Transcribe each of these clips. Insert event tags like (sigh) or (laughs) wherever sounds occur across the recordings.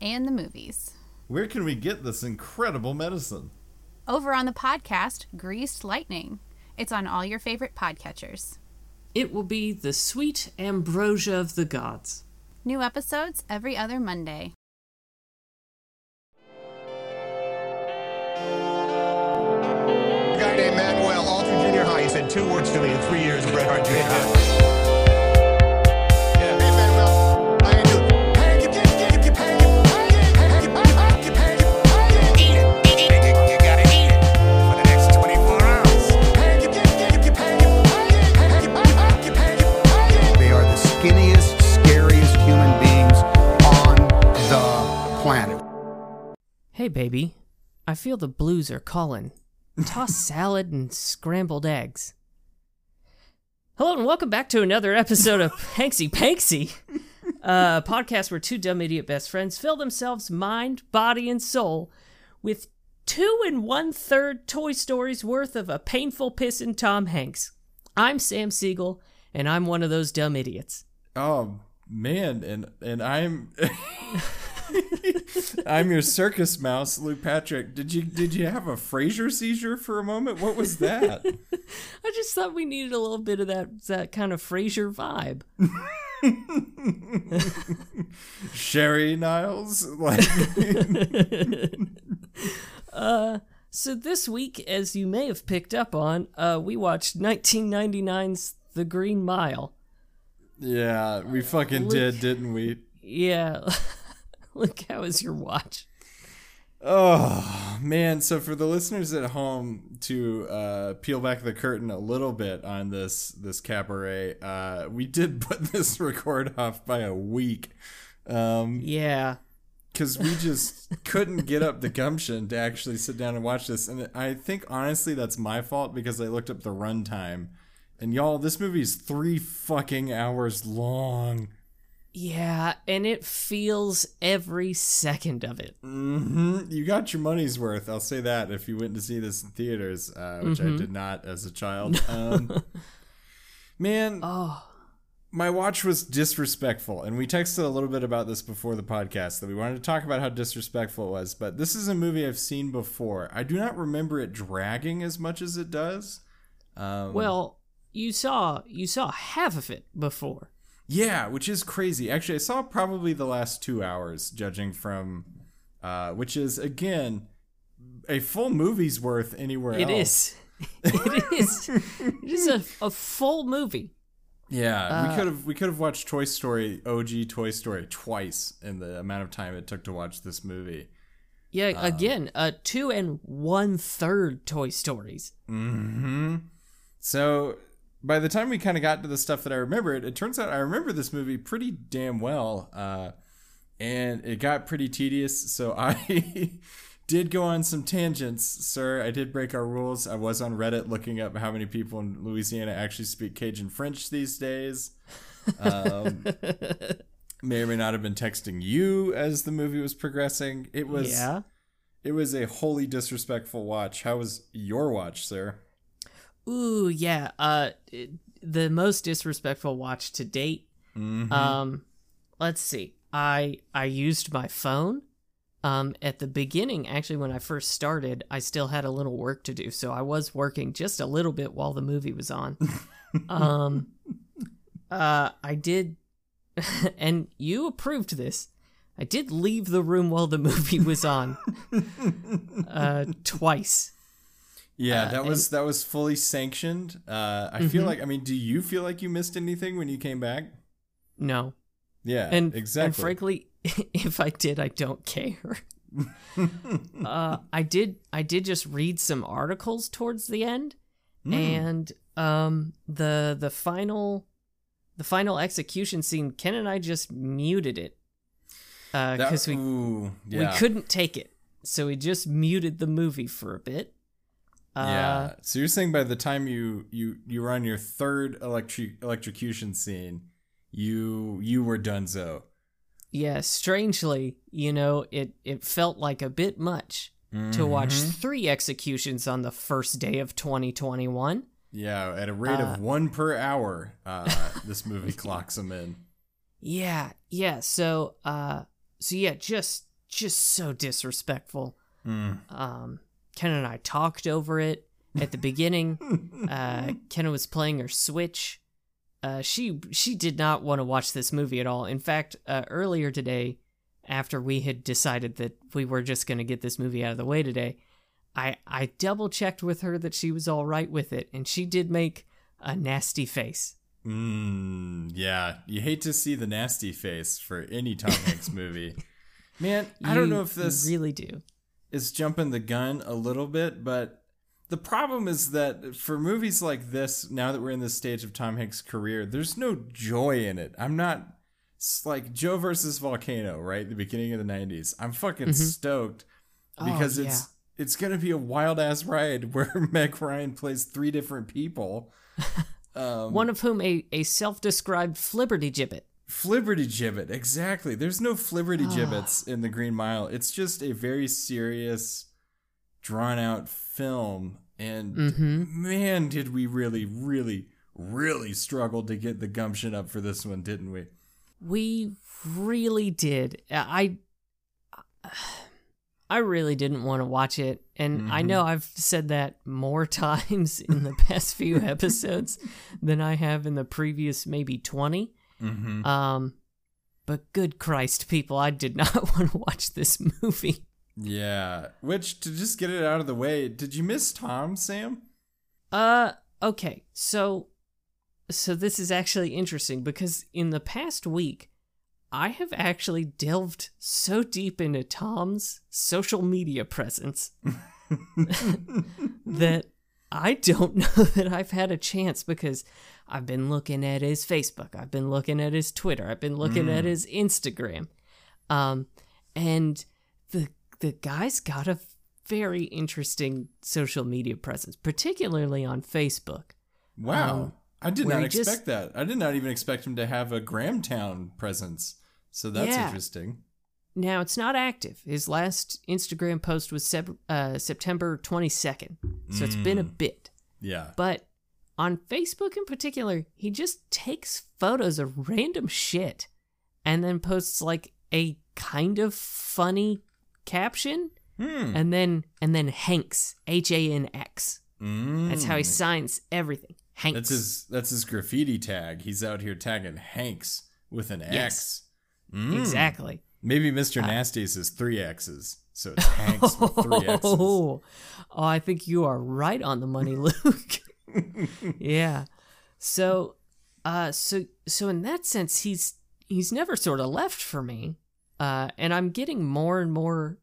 and the movies. Where can we get this incredible medicine? Over on the podcast, Greased Lightning. It's on all your favorite podcatchers. It will be the sweet ambrosia of the gods. New episodes every other Monday. A guy named Manuel, all through junior high. He said two words to me in three years of Bret Hart junior high. Hey baby, I feel the blues are calling. Toss (laughs) salad and scrambled eggs. Hello and welcome back to another episode of (laughs) Hanksy Panksy, a podcast where two dumb idiot best friends fill themselves mind, body, and soul with two and one third Toy Stories worth of a painful pissin' Tom Hanks. I'm Sam Siegel, and I'm one of those dumb idiots. Oh man, and and I'm (laughs) I'm your circus mouse, Luke Patrick. Did you did you have a Frasier seizure for a moment? What was that? (laughs) I just thought we needed a little bit of that that kind of Frasier vibe. (laughs) Sherry Niles? Like (laughs) uh, So this week, as you may have picked up on, uh, we watched 1999's The Green Mile. Yeah, we fucking did, didn't we? Yeah, (laughs) look how is your watch? Oh man! So for the listeners at home, to uh, peel back the curtain a little bit on this this cabaret, uh, we did (laughs) put this record off by a week, um, Yeah, because we just couldn't get up the gumption to actually sit down and watch this. And I think honestly that's my fault because I looked up the runtime, and y'all, this movie is three fucking hours long. Yeah, and it feels every second of it. hmm You got your money's worth. I'll say that if you went to see this in theaters, uh, which I did not as a child. (laughs) Um, man, Oh, my watch was disrespectful, and we texted a little bit about this before the podcast that we wanted to talk about how disrespectful it was. But this is a movie I've seen before. I do not remember it dragging as much as it does. Um, well, you saw you saw half of it before. Yeah, which is crazy. Actually, I saw probably the last two hours, judging from, uh, which is again a full movie's worth anywhere It else. is. (laughs) It is. It is a, a full movie. Yeah, we could have we could have watched Toy Story OG Toy Story twice in the amount of time it took to watch this movie. Yeah, again, uh, two and one third Toy Stories. hmm So by the time we kind of got to the stuff that I remembered, it turns out I remember this movie pretty damn well, uh, and it got pretty tedious. So I (laughs) did go on some tangents, sir. I did break our rules. I was on Reddit looking up how many people in Louisiana actually speak Cajun French these days. Um, (laughs) may or may not have been texting you as the movie was progressing. It was yeah. it was a wholly disrespectful watch. How was your watch, sir? Ooh, yeah. Uh, the most disrespectful watch to date. Mm-hmm. Um, let's see. I I used my phone. Um, at the beginning, actually, when I first started, I still had a little work to do, so I was working just a little bit while the movie was on. (laughs) um, uh, I did, (laughs) and you approved this. I did leave the room while the movie was on, (laughs) uh, twice. Yeah, Uh, that was that was fully sanctioned. Uh, I feel like I mean, do you feel like you missed anything when you came back? No, Yeah, and exactly. and frankly, (laughs) if I did, I don't care. (laughs) uh, I did. I did just read some articles towards the end, Hmm. and um, the the final, the final execution scene. Ken and I just muted it. Because we ooh, yeah. we couldn't take it, so we just muted the movie for a bit. Uh, yeah. So you're saying by the time you you you were on your third electric electrocution scene, you you were donezo. yeah. Strangely, you know, it it felt like a bit much to watch Mm-hmm. three executions on the first day of 2021. Yeah, at a rate Uh, of one per hour, uh, (laughs) this movie clocks them in. Yeah, yeah. So, uh, so yeah, just just so disrespectful. Mm. Um, Ken and I talked over it at the beginning. (laughs) uh, Kenna was playing her Switch. Uh, she she did not want to watch this movie at all. In fact, uh, earlier today, after we had decided that we were just going to get this movie out of the way today, I I double checked with her that she was all right with it, and she did make a nasty face. Mm, yeah, you hate to see the nasty face for any Tom Hanks (laughs) movie. Man, I don't know if this really do. Is jumping the gun a little bit, but the problem is that for movies like this, now that we're in this stage of Tom Hanks' career, there's no joy in it. I'm not like Joe versus Volcano, right? The beginning of the 90s. I'm fucking stoked because Mm-hmm. Oh, it's it's going to be a wild ass ride (laughs) where Meg Ryan plays three different people. (laughs) Um, One of whom a, a self described flibberty gibbet. Flibberty gibbet, exactly. There's no flibberty Ah. gibbets in the Green Mile. It's just a very serious, drawn out film. And Mm-hmm. man, did we really, really, really struggle to get the gumption up for this one, didn't we? We really did. I (sighs) I really didn't want to watch it, and I know I've said that more (laughs) times in the past few episodes than I have in the previous maybe 20. Mm-hmm. Um but good Christ, people, I did not (laughs) want to watch this movie. Yeah. Which, to just get it out of the way, did you miss Tom, Sam? Uh okay. So so this is actually interesting because in the past week I have actually delved so deep into Tom's social media presence (laughs) (laughs) that I don't (laughs) know that I've had a chance because I've been looking at his Facebook, I've been looking at his Twitter, I've been looking at his Instagram. Um and the the guy's got a very interesting social media presence, particularly on Facebook. Wow. Um, I did not he just- expect that. I did not even expect him to have a Grahamtown presence. So that's Yeah. interesting. Now it's not active. His last Instagram post was sep- uh, September 22nd, so it's been a bit. Yeah. But on Facebook in particular, he just takes photos of random shit and then posts like a kind of funny caption Hmm. and then and then Hanks H A N X. Mm. That's how he signs everything. Hanks. That's his that's his graffiti tag. He's out here tagging Hanks with an Yes. X. Mm. Exactly. Maybe Mr. Nasty's is three X's. So it's Hanks with three (laughs) X's. Oh, oh, I think you are right on the money, Luke. (laughs) yeah. So, uh, so so in that sense, he's he's never sort of left for me. Uh, and I'm getting more and more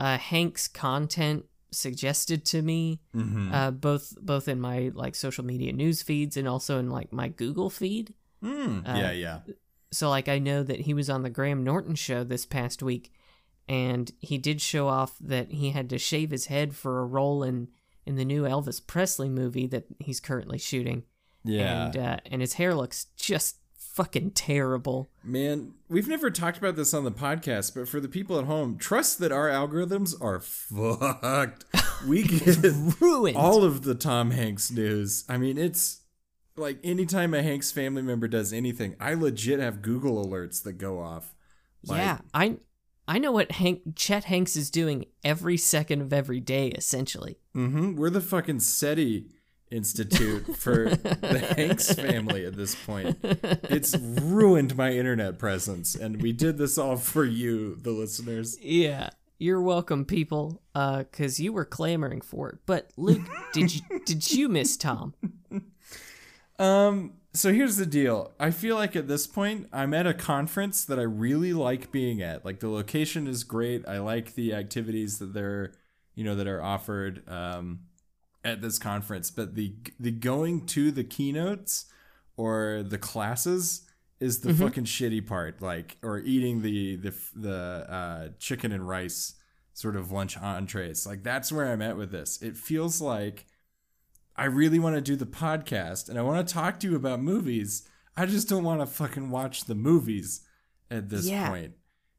uh Hank's content suggested to me, Mhm. uh, both both in my like social media news feeds and also in like my Google feed. Mm. uh, yeah, yeah. So like I know that he was on the Graham Norton show this past week and he did show off that he had to shave his head for a role in in the new Elvis Presley movie that he's currently shooting. Yeah. And uh, and his hair looks just fucking terrible. Man, we've never talked about this on the podcast, but for the people at home, trust that our algorithms are fucked. We (laughs) get Ruined. all of the Tom Hanks news. I mean, it's like anytime a Hanks family member does anything, I legit have Google alerts that go off. Like, yeah, I I know what Hank Chet Hanks is doing every second of every day essentially. Mm-hmm. We're the fucking SETI Institute for the Hanks family at this point. It's ruined my internet presence, and we did this all for you, the listeners. Yeah. You're welcome, people, uh, cause you were clamoring for it. But Luke, did you did you miss Tom? (laughs) Um, so here's the deal. I feel like at this point, I'm at a conference that I really like being at. Like the location is great. I like the activities that they're, you know, that are offered um, at this conference. But the the going to the keynotes or the classes is the fucking shitty part, like or eating the the the uh, chicken and rice sort of lunch entrees. Like that's where I'm at with this. It feels like I really want to do the podcast and I want to talk to you about movies. I just don't want to fucking watch the movies at this Yeah. point.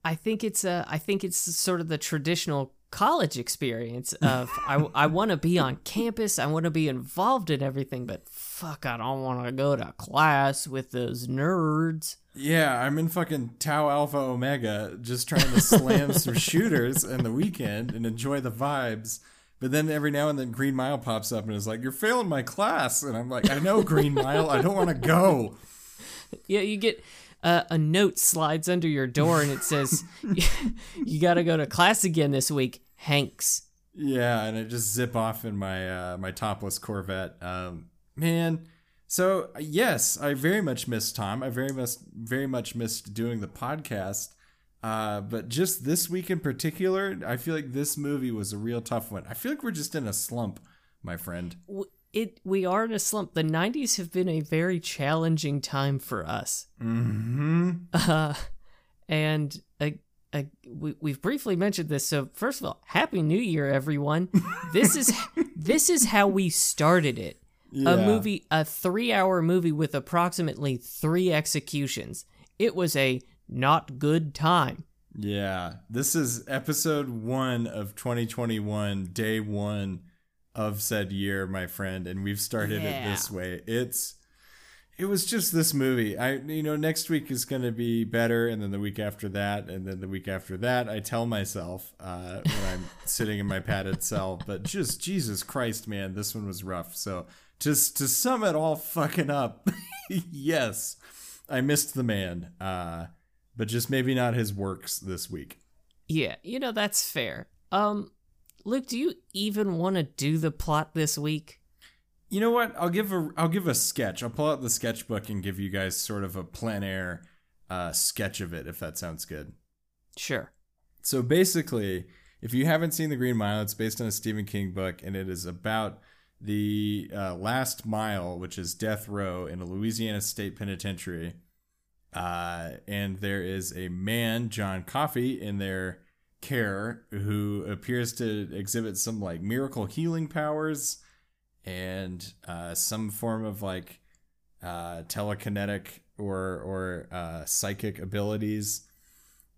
I think it's a I think it's sort of the traditional college experience of (laughs) I, I want to be on campus, I want to be involved in everything, but fuck, I don't want to go to class with those nerds. Yeah, I'm in fucking Tau Alpha Omega just trying to slam some (laughs) shooters in the weekend and enjoy the vibes. But then every now and then Green Mile pops up and is like, You're failing my class. And I'm like, I know, Green Mile. I don't want to go. Yeah, you get uh, a note slides under your door and it says (laughs) you got to go to class again this week, Hanks. Yeah, and I just zip off in my uh, my topless Corvette. Um, man, so yes, I very much missed Tom. I very much very much missed doing the podcast. Uh, but just this week in particular, I feel like this movie was a real tough one. I feel like we're just in a slump, my friend. It we are in a slump. The '90s have been a very challenging time for us. Mm-hmm. (laughs) Uh, and uh, uh, we, we've briefly mentioned this. So first of all, Happy New Year, everyone! This is (laughs) this is how we started it. A movie, a three-hour movie with approximately three executions. It was a not good time. Yeah, this is episode one of 2021, day one of said year, my friend, and we've started it this way. It's it was just this movie. I you know next week is going to be better, and then the week after that, and then the week after that. I tell myself uh, when I'm (laughs) sitting in my padded cell, but just Jesus Christ, man, this one was rough. So just to sum it all fucking up, (laughs) yes, I missed the man, uh, but just maybe not his works this week. Yeah, you know that's fair. Um, Luke, do you even want to do the plot this week? You know what? I'll give a I'll give a sketch. I'll pull out the sketchbook and give you guys sort of a plein air uh, sketch of it, if that sounds good. Sure. So basically, if you haven't seen The Green Mile, it's based on a Stephen King book, and it is about the uh, last mile, which is death row in a Louisiana state penitentiary. Uh, and there is a man, John Coffey, in their care who appears to exhibit some like miracle healing powers and uh, some form of like uh, telekinetic or or uh, psychic abilities.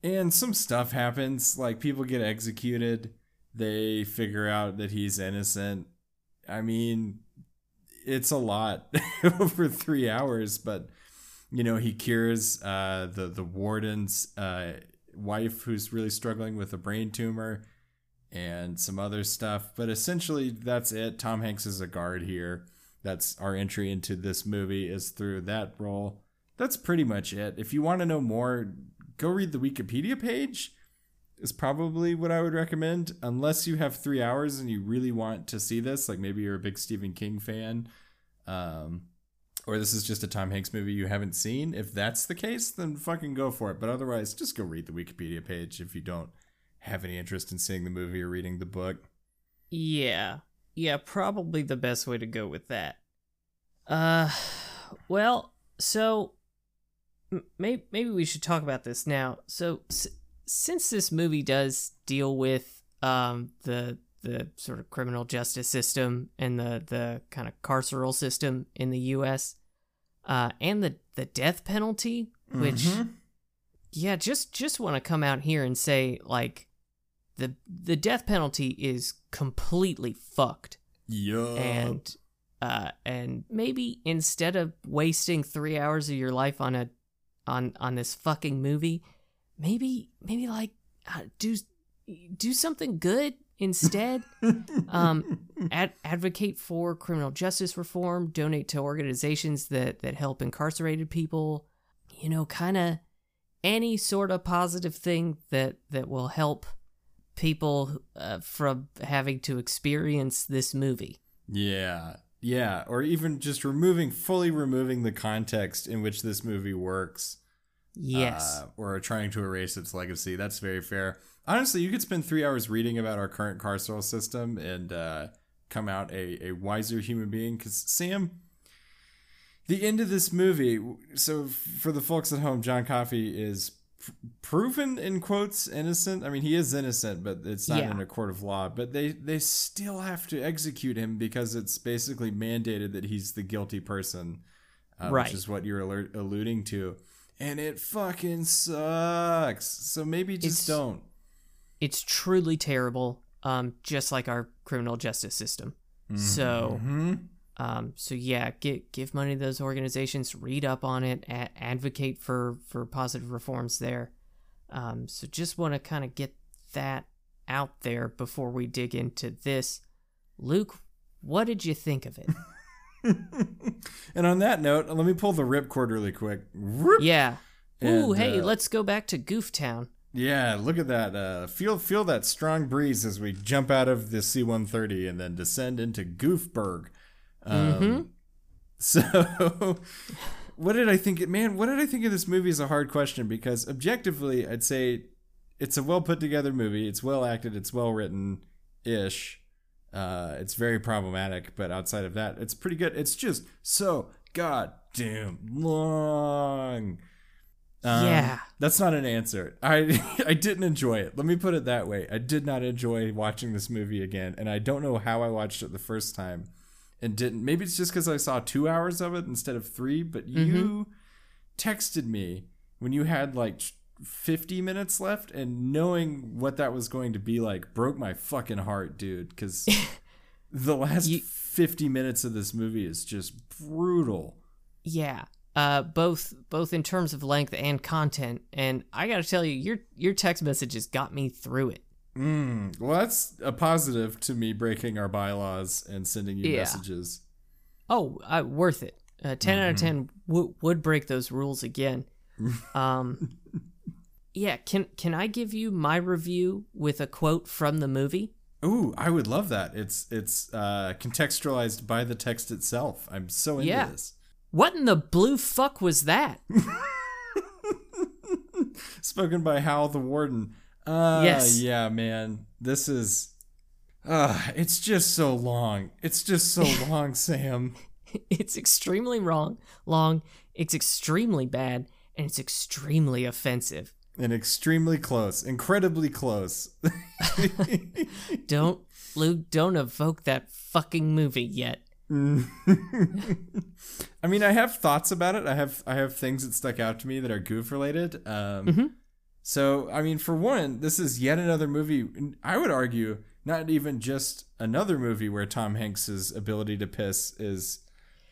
And some stuff happens like people get executed. They figure out that he's innocent. I mean it's a lot (laughs) over three hours but you know he cures uh, the the warden's uh, wife who's really struggling with a brain tumor and some other stuff. But essentially that's it. Tom hanks is a guard here. That's our entry into this movie is through that role. That's pretty much it. If you want to know more go read the wikipedia page is probably what i would recommend. Unless you have three hours and you really want to see this like maybe you're a big stephen king fan um, or this is just a tom hanks movie you haven't seen if that's the case then fucking go for it but otherwise just go read the wikipedia page if you don't have any interest in seeing the movie or reading the book Yeah. Yeah, probably the best way to go with that. Uh well, so maybe maybe we should talk about this now. So s- since this movie does deal with um the the sort of criminal justice system and the the kind of carceral system in the US uh and the the death penalty which Mhm. yeah just just want to come out here and say like the the death penalty is completely fucked Yup. and uh and maybe instead of wasting 3 hours of your life on a on on this fucking movie maybe maybe like uh, do do something good instead (laughs) um ad- advocate for criminal justice reform donate to organizations that that help incarcerated people you know kind of any sort of positive thing that that will help people uh, from having to experience this movie Yeah. Yeah. Or even just removing, fully removing the context in which this movie works. yes Uh, or trying to erase its legacy. That's very fair. Honestly, you could spend three hours reading about our current carceral system and uh, come out a, a wiser human being. Because, Sam, the end of this movie. So for the folks at home, John Coffey is pr- proven in quotes innocent. I mean, he is innocent, but it's not Yeah. in a court of law. But they they still have to execute him because it's basically mandated that he's the guilty person, uh, Right. which is what you're alert, alluding to. And it fucking sucks. So maybe just It's- don't. It's truly terrible, um, just like our criminal justice system. So, um, so yeah, get, give money to those organizations, read up on it, a- advocate for for positive reforms there. Um, so just want to kind of get that out there before we dig into this. Luke, what did you think of it? (laughs) And on that note, let me pull the ripcord really quick. Yeah. Ooh, And, hey, uh, let's go back to Goof Town. Yeah, look at that. Uh, feel feel that strong breeze as we jump out of the C-130 and then descend into Goofberg. Um, (laughs) So, what did I think? Man, what did I think of this movie? Is a hard question because objectively, I'd say it's a well put together movie. It's well acted. It's well written, ish. Uh, it's very problematic, but outside of that, it's pretty good. It's just so goddamn long. Um, Yeah. that's not an answer. I (laughs) I didn't enjoy it. Let me put it that way. I did not enjoy watching this movie again, and I don't know how I watched it the first time and didn't. Maybe it's just because I saw two hours of it instead of three. But you texted me when you had like 50 minutes left, and knowing what that was going to be like broke my fucking heart, dude. Because (laughs) the last You- 50 minutes of this movie is just brutal. Yeah. Uh, both both in terms of length and content, and I gotta tell you, your your text messages got me through it. Mm, well, that's a positive to me breaking our bylaws and sending you Yeah. messages. Oh, uh, worth it. Uh, 10 out of Mm-hmm. ten w- would break those rules again. (laughs) Um, yeah. Can can I give you my review with a quote from the movie? Ooh, I would love that. It's it's uh, contextualized by the text itself. I'm so into Yeah. this. What in the blue fuck was that? (laughs) Spoken by Hal the Warden. Uh, Yes. Yeah, man. This is. Uh, it's just so long. It's just so (laughs) long, Sam. it's extremely wrong, long. It's extremely bad, and it's extremely offensive. And extremely close. Incredibly close. (laughs) Don't, Luke. Don't evoke that fucking movie yet. (laughs) I mean, I have thoughts about it. I have I have things that stuck out to me that are goof related. Um, So, I mean, for one, this is yet another movie. I would argue not even just another movie where Tom Hanks's ability to piss is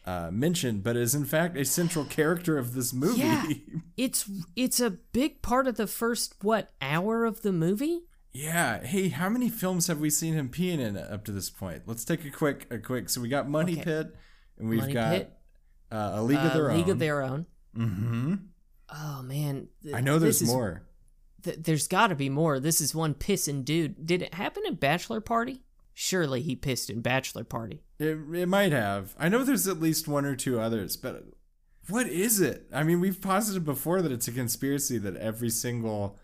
uh, mentioned, but is in fact a central character of this movie. Yeah. (laughs) It's it's a big part of the first what hour of the movie. Yeah. Hey, how many films have we seen him peeing in up to this point? Let's take a quick, a quick. So we got Money Okay. Pit, and we've Money got Pit. uh, A League of Uh, Their League Own. of Their Own. mm-hmm. Oh man, th- I know there's is- more. th- there's got to be more. This is one pissing dude. Did it happen in Bachelor Party? Surely he pissed in Bachelor Party. It, it might have. I know there's at least one or two others, but what is it? I mean, we've posited before that it's a conspiracy that every single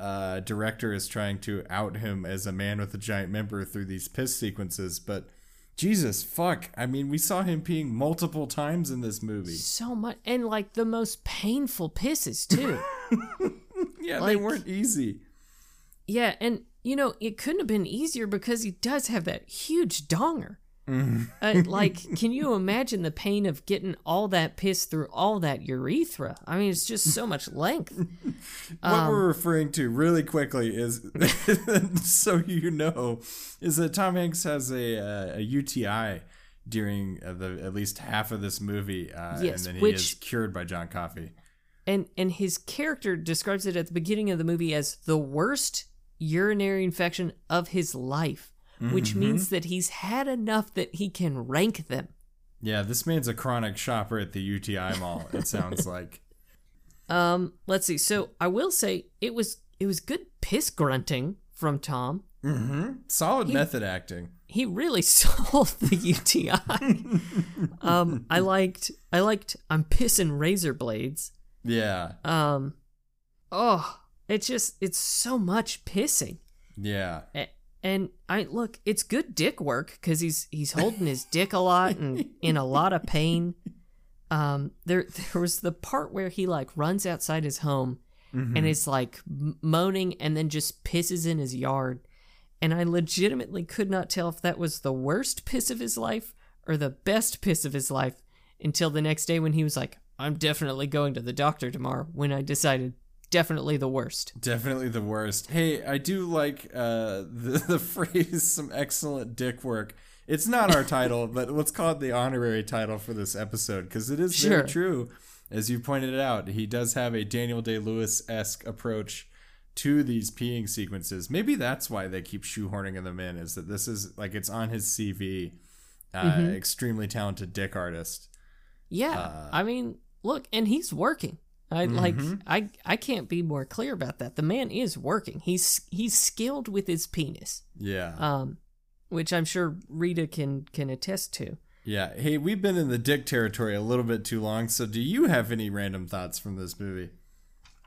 uh, director is trying to out him as a man with a giant member through these piss sequences, but Jesus fuck. I mean, we saw him peeing multiple times in this movie. So much, and like the most painful pisses too. (laughs) Yeah, they weren't easy. yeah, and you know it couldn't have been easier because he does have that huge donger. Uh, like, can you imagine the pain of getting all that piss through all that urethra? I mean, it's just so much length. (laughs) What Um, we're referring to really quickly is, (laughs) so you know, is that Tom Hanks has a uh, a UTI during uh, the at least half of this movie, uh, Yes, and then he which- is cured by John Coffey. and and his character describes it at the beginning of the movie as the worst urinary infection of his life which means that he's had enough that he can rank them Yeah, this man's a chronic shopper at the UTI mall. It sounds (laughs) like. um let's see so i will say it was it was good piss grunting from tom Mm-hmm. Solid method acting. he really (laughs) sold the uti um i (laughs) liked i liked i'm pissing razor blades Yeah, um oh it's just it's so much pissing yeah. And I look, it's good dick work because he's he's holding his dick a lot and (laughs) in a lot of pain. um, there there was the part where he like runs outside his home and is like moaning and then just pisses in his yard, and I legitimately could not tell if that was the worst piss of his life or the best piss of his life until the next day when he was like, "I'm definitely going to the doctor tomorrow." When I decided definitely the worst. Definitely the worst. Hey, I do like uh, the, (laughs) the phrase some excellent dick work. It's not our title, but let's call it the honorary title for this episode because it is Sure. very true. As you pointed it out, he does have a Daniel Day Lewis esque approach to these peeing sequences. Maybe that's why they keep shoehorning them in, is that this is like it's on his CV. Uh, Extremely talented dick artist. Yeah, Uh, I mean, look, and he's working. I like Mm-hmm. I I can't be more clear about that. The man is working. He's he's skilled with his penis. Yeah. Um which I'm sure Rita can can attest to. Yeah. Hey, we've been in the dick territory a little bit too long. So, do you have any random thoughts from this movie?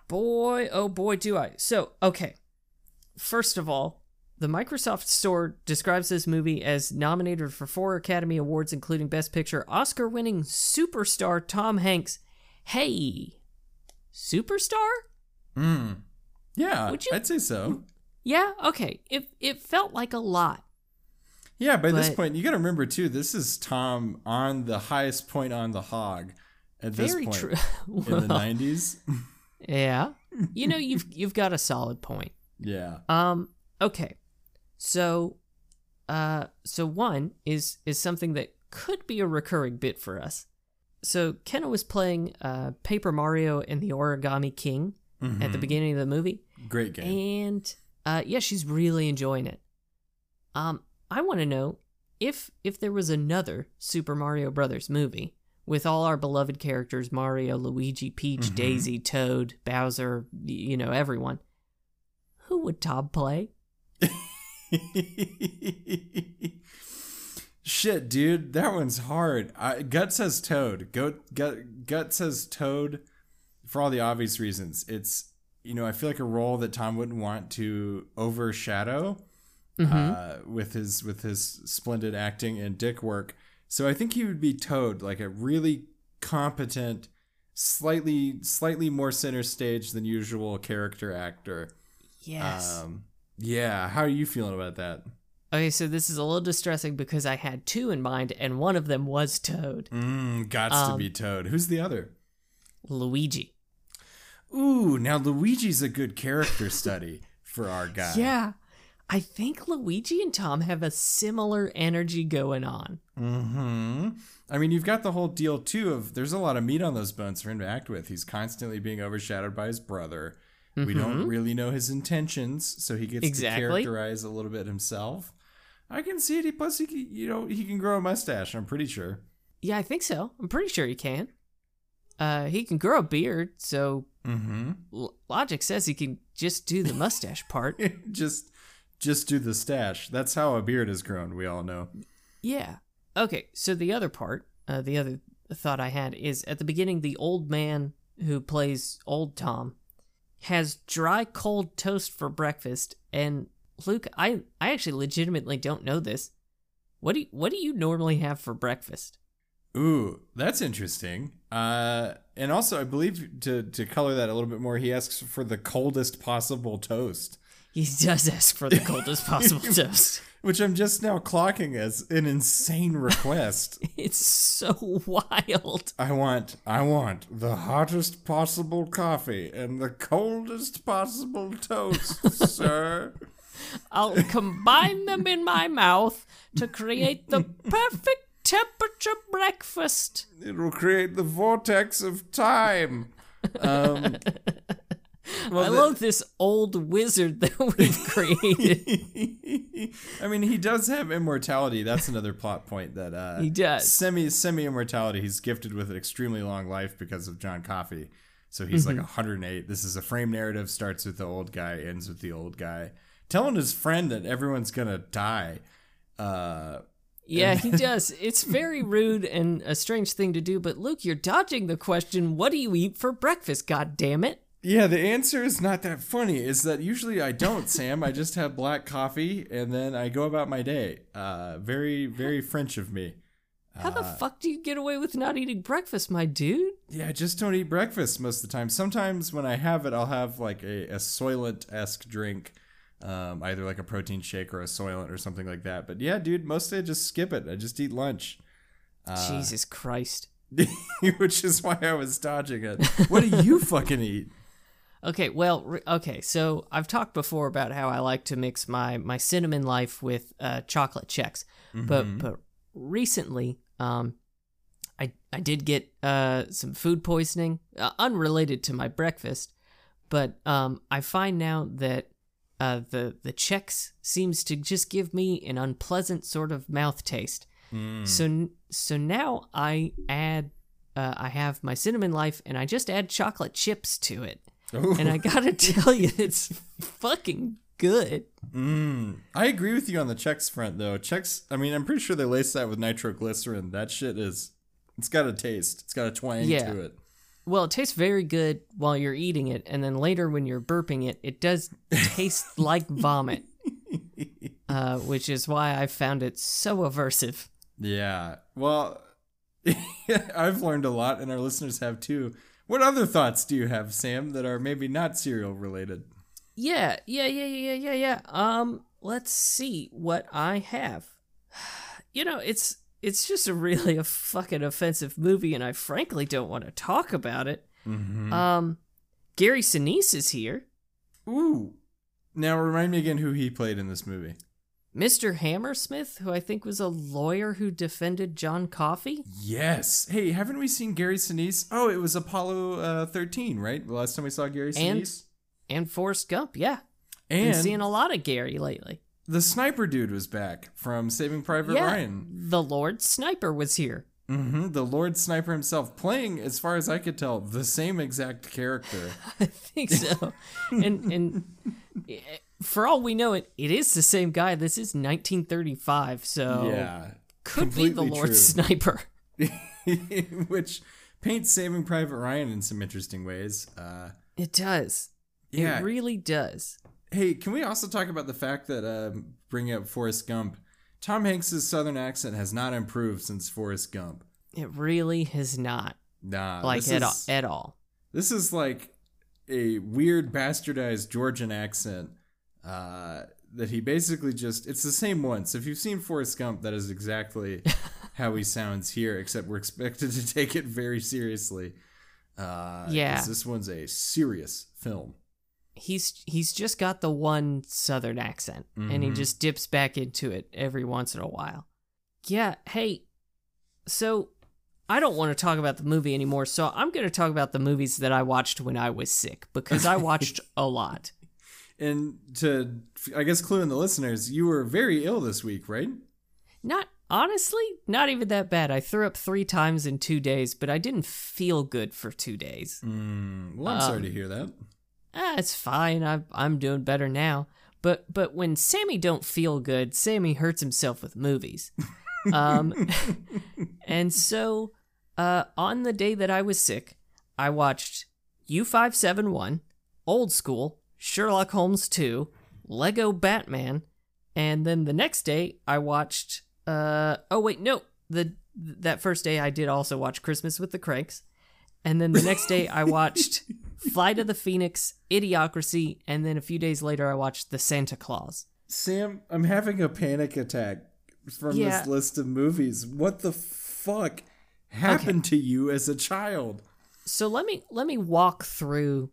Boy, oh boy, do I. So, okay. First of all, the Microsoft Store describes this movie as nominated for four Academy Awards, including Best Picture, Oscar winning superstar Tom Hanks. Hey, superstar? Mm. Yeah, Would you- I'd say so. Yeah, okay. It, it felt like a lot. Yeah, by this point, you got to remember too. This is Tom on the highest point on the hog at this Very point true. (laughs) in the nineties. (laughs) yeah. You know, you've you've got a solid point. yeah. Um, okay. So uh so one is is something that could be a recurring bit for us. So Kenna was playing uh Paper Mario and the Origami King at the Mhm. beginning of the movie. Great game. And uh yeah, she's really enjoying it. Um, I want to know if if there was another Super Mario Brothers movie with all our beloved characters Mario, Luigi, Peach, Mhm. Daisy, Toad, Bowser, you know, everyone. Who would Todd play? (laughs) Shit, dude, that one's hard. I, Gut says Toad. Goat, Gut, Gut says Toad for all the obvious reasons. It's you know I feel like a role that Tom wouldn't want to overshadow uh, with his with his splendid acting and dick work. So I think he would be Toad, like a really competent, slightly slightly more center stage than usual character actor. Yes. Um, yeah, how are you feeling about that? Okay, so this is a little distressing because I had two in mind, and one of them was Toad, Mm, gots to Um, be Toad. Who's the other? Luigi. Ooh, now Luigi's a good character study for our guy. Yeah. I think Luigi and Tom have a similar energy going on. Hmm. I mean, you've got the whole deal too of there's a lot of meat on those bones for him to act with. He's constantly being overshadowed by his brother. We don't really know his intentions, so he gets Exactly. to characterize a little bit himself. I can see it. He plus he can, you know he can grow a mustache. I'm pretty sure. Yeah, I think so. I'm pretty sure he can. Uh, he can grow a beard, so Mm-hmm. l- logic says he can just do the mustache part. (laughs) just just do the stash. That's how a beard is grown. We all know. Yeah. Okay, so the other part, uh, the other thought I had is at the beginning, the old man who plays old Tom has dry cold toast for breakfast. And Luke, I, I actually legitimately don't know this. What do you, what do you normally have for breakfast? Ooh, that's interesting. Uh, and also, I believe to to color that a little bit more, he asks for the coldest possible toast, He does ask for the coldest (laughs) possible toast. which I'm just now clocking as an insane request. (laughs) It's so wild. I want, I want the hottest possible coffee and the coldest possible toast, (laughs) sir. I'll combine them in my mouth to create the perfect temperature breakfast. It will create the vortex of time. Um, (laughs) well, I the- love this old wizard that we've (laughs) created. I mean, he does have immortality. That's another plot point that uh, He does. semi semi immortality. He's gifted with an extremely long life because of John Coffey. So he's Mm-hmm. like 108. This is a frame narrative. Starts with the old guy, ends with the old guy, telling his friend that everyone's gonna die. Uh, yeah, he (laughs) does. It's very rude and a strange thing to do, but Luke, you're dodging the question what do you eat for breakfast, god damn it? yeah, the answer is not that funny. Is that usually I don't, Sam. I just have black coffee and then I go about my day. Uh, very very French of me. How the Uh, fuck do you get away with not eating breakfast, my dude? Yeah, I just don't eat breakfast most of the time. Sometimes when I have it, I'll have like a, a Soylent esque drink, um, either like a protein shake or a Soylent or something like that. But yeah, dude, mostly I just skip it. I just eat lunch, Uh, Jesus Christ. (laughs) which is why I was dodging it. What do you (laughs) fucking eat? Okay, well, okay. So I've talked before about how I like to mix my my cinnamon life with uh, chocolate Chex, but but recently, um, I I did get uh some food poisoning, uh, unrelated to my breakfast, but um I find now that uh the the Chex seems to just give me an unpleasant sort of mouth taste. So so now I add uh, I have my cinnamon life and I just add chocolate chips to it. And I gotta (laughs) tell you, it's fucking good. Mm, I agree with you on the Chex front though. Chex, I mean, I'm pretty sure they lace that with nitroglycerin. That shit is, it's got a taste. It's got a twang Yeah. to it. Well, it tastes very good while you're eating it, and then later when you're burping it, it does taste (laughs) like vomit, uh, which is why I found it so aversive. Yeah. Well, (laughs) I've learned a lot, and our listeners have too. What other thoughts do you have, Sam, that are maybe not cereal related? Yeah, yeah, yeah, yeah, yeah, yeah. Um, let's see what I have. (sighs) You know, it's it's just a really (laughs) a fucking offensive movie, and I frankly don't want to talk about it. Um, Gary Sinise is here. Ooh. Now remind me again who he played in this movie. Mr. Hammersmith, who I think was a lawyer who defended John Coffey. Yes. Hey, haven't we seen Gary Sinise? Oh, it was Apollo uh, 13, right? The last time we saw Gary Sinise. And Forrest Gump, yeah. Been And seeing a lot of Gary lately. The sniper dude was back from Saving Private yeah, Ryan. the Lord Sniper was here. hmm The Lord Sniper himself playing, as far as I could tell, the same exact character. (laughs) I think so. and and eh, for all we know, it it is the same guy. This is 1935, so yeah. could be the Lord true. Sniper. (laughs) (laughs) Which paints Saving Private Ryan in some interesting ways. Uh, It does. yeah. It really does. Hey, can we also talk about the fact that, um, bringing up Forrest Gump, Tom Hanks's southern accent has not improved since Forrest Gump. It really has not Nah, like at all, at all. This is like a weird bastardized Georgian accent uh, that he basically just. It's the same one. So if you've seen Forrest Gump, that is exactly (laughs) how he sounds here, except we're expected to take it very seriously. Uh, Yeah. This one's a serious film. He's he's just got the one southern accent and he Mhm. just dips back into it every once in a while. Yeah, hey. So I don't want to talk about the movie anymore, so I'm going to talk about the movies that I watched when I was sick because I watched (laughs) a lot. And to, I guess, clue in the listeners, you were very ill this week, right? Not honestly, not even that bad. I threw up 3 times in 2 days, but I didn't feel good for 2 days. Mm, well, I'm Um, sorry to hear that. Ah, it's fine. I'm I'm doing better now. But but when Sammy don't feel good, Sammy hurts himself with movies. (laughs) Um, (laughs) and so uh, on the day that I was sick, I watched U571, Old School, Sherlock Holmes 2, Lego Batman, and then the next day I watched. Uh, oh wait, no. The that first day I did also watch Christmas with the Cranks. And then the next day, I watched (laughs) Flight of the Phoenix, Idiocracy, and then a few days later, I watched The Santa Claus. Sam, I'm having a panic attack from Yeah. this list of movies. What the fuck happened to you as a child? So let me let me walk through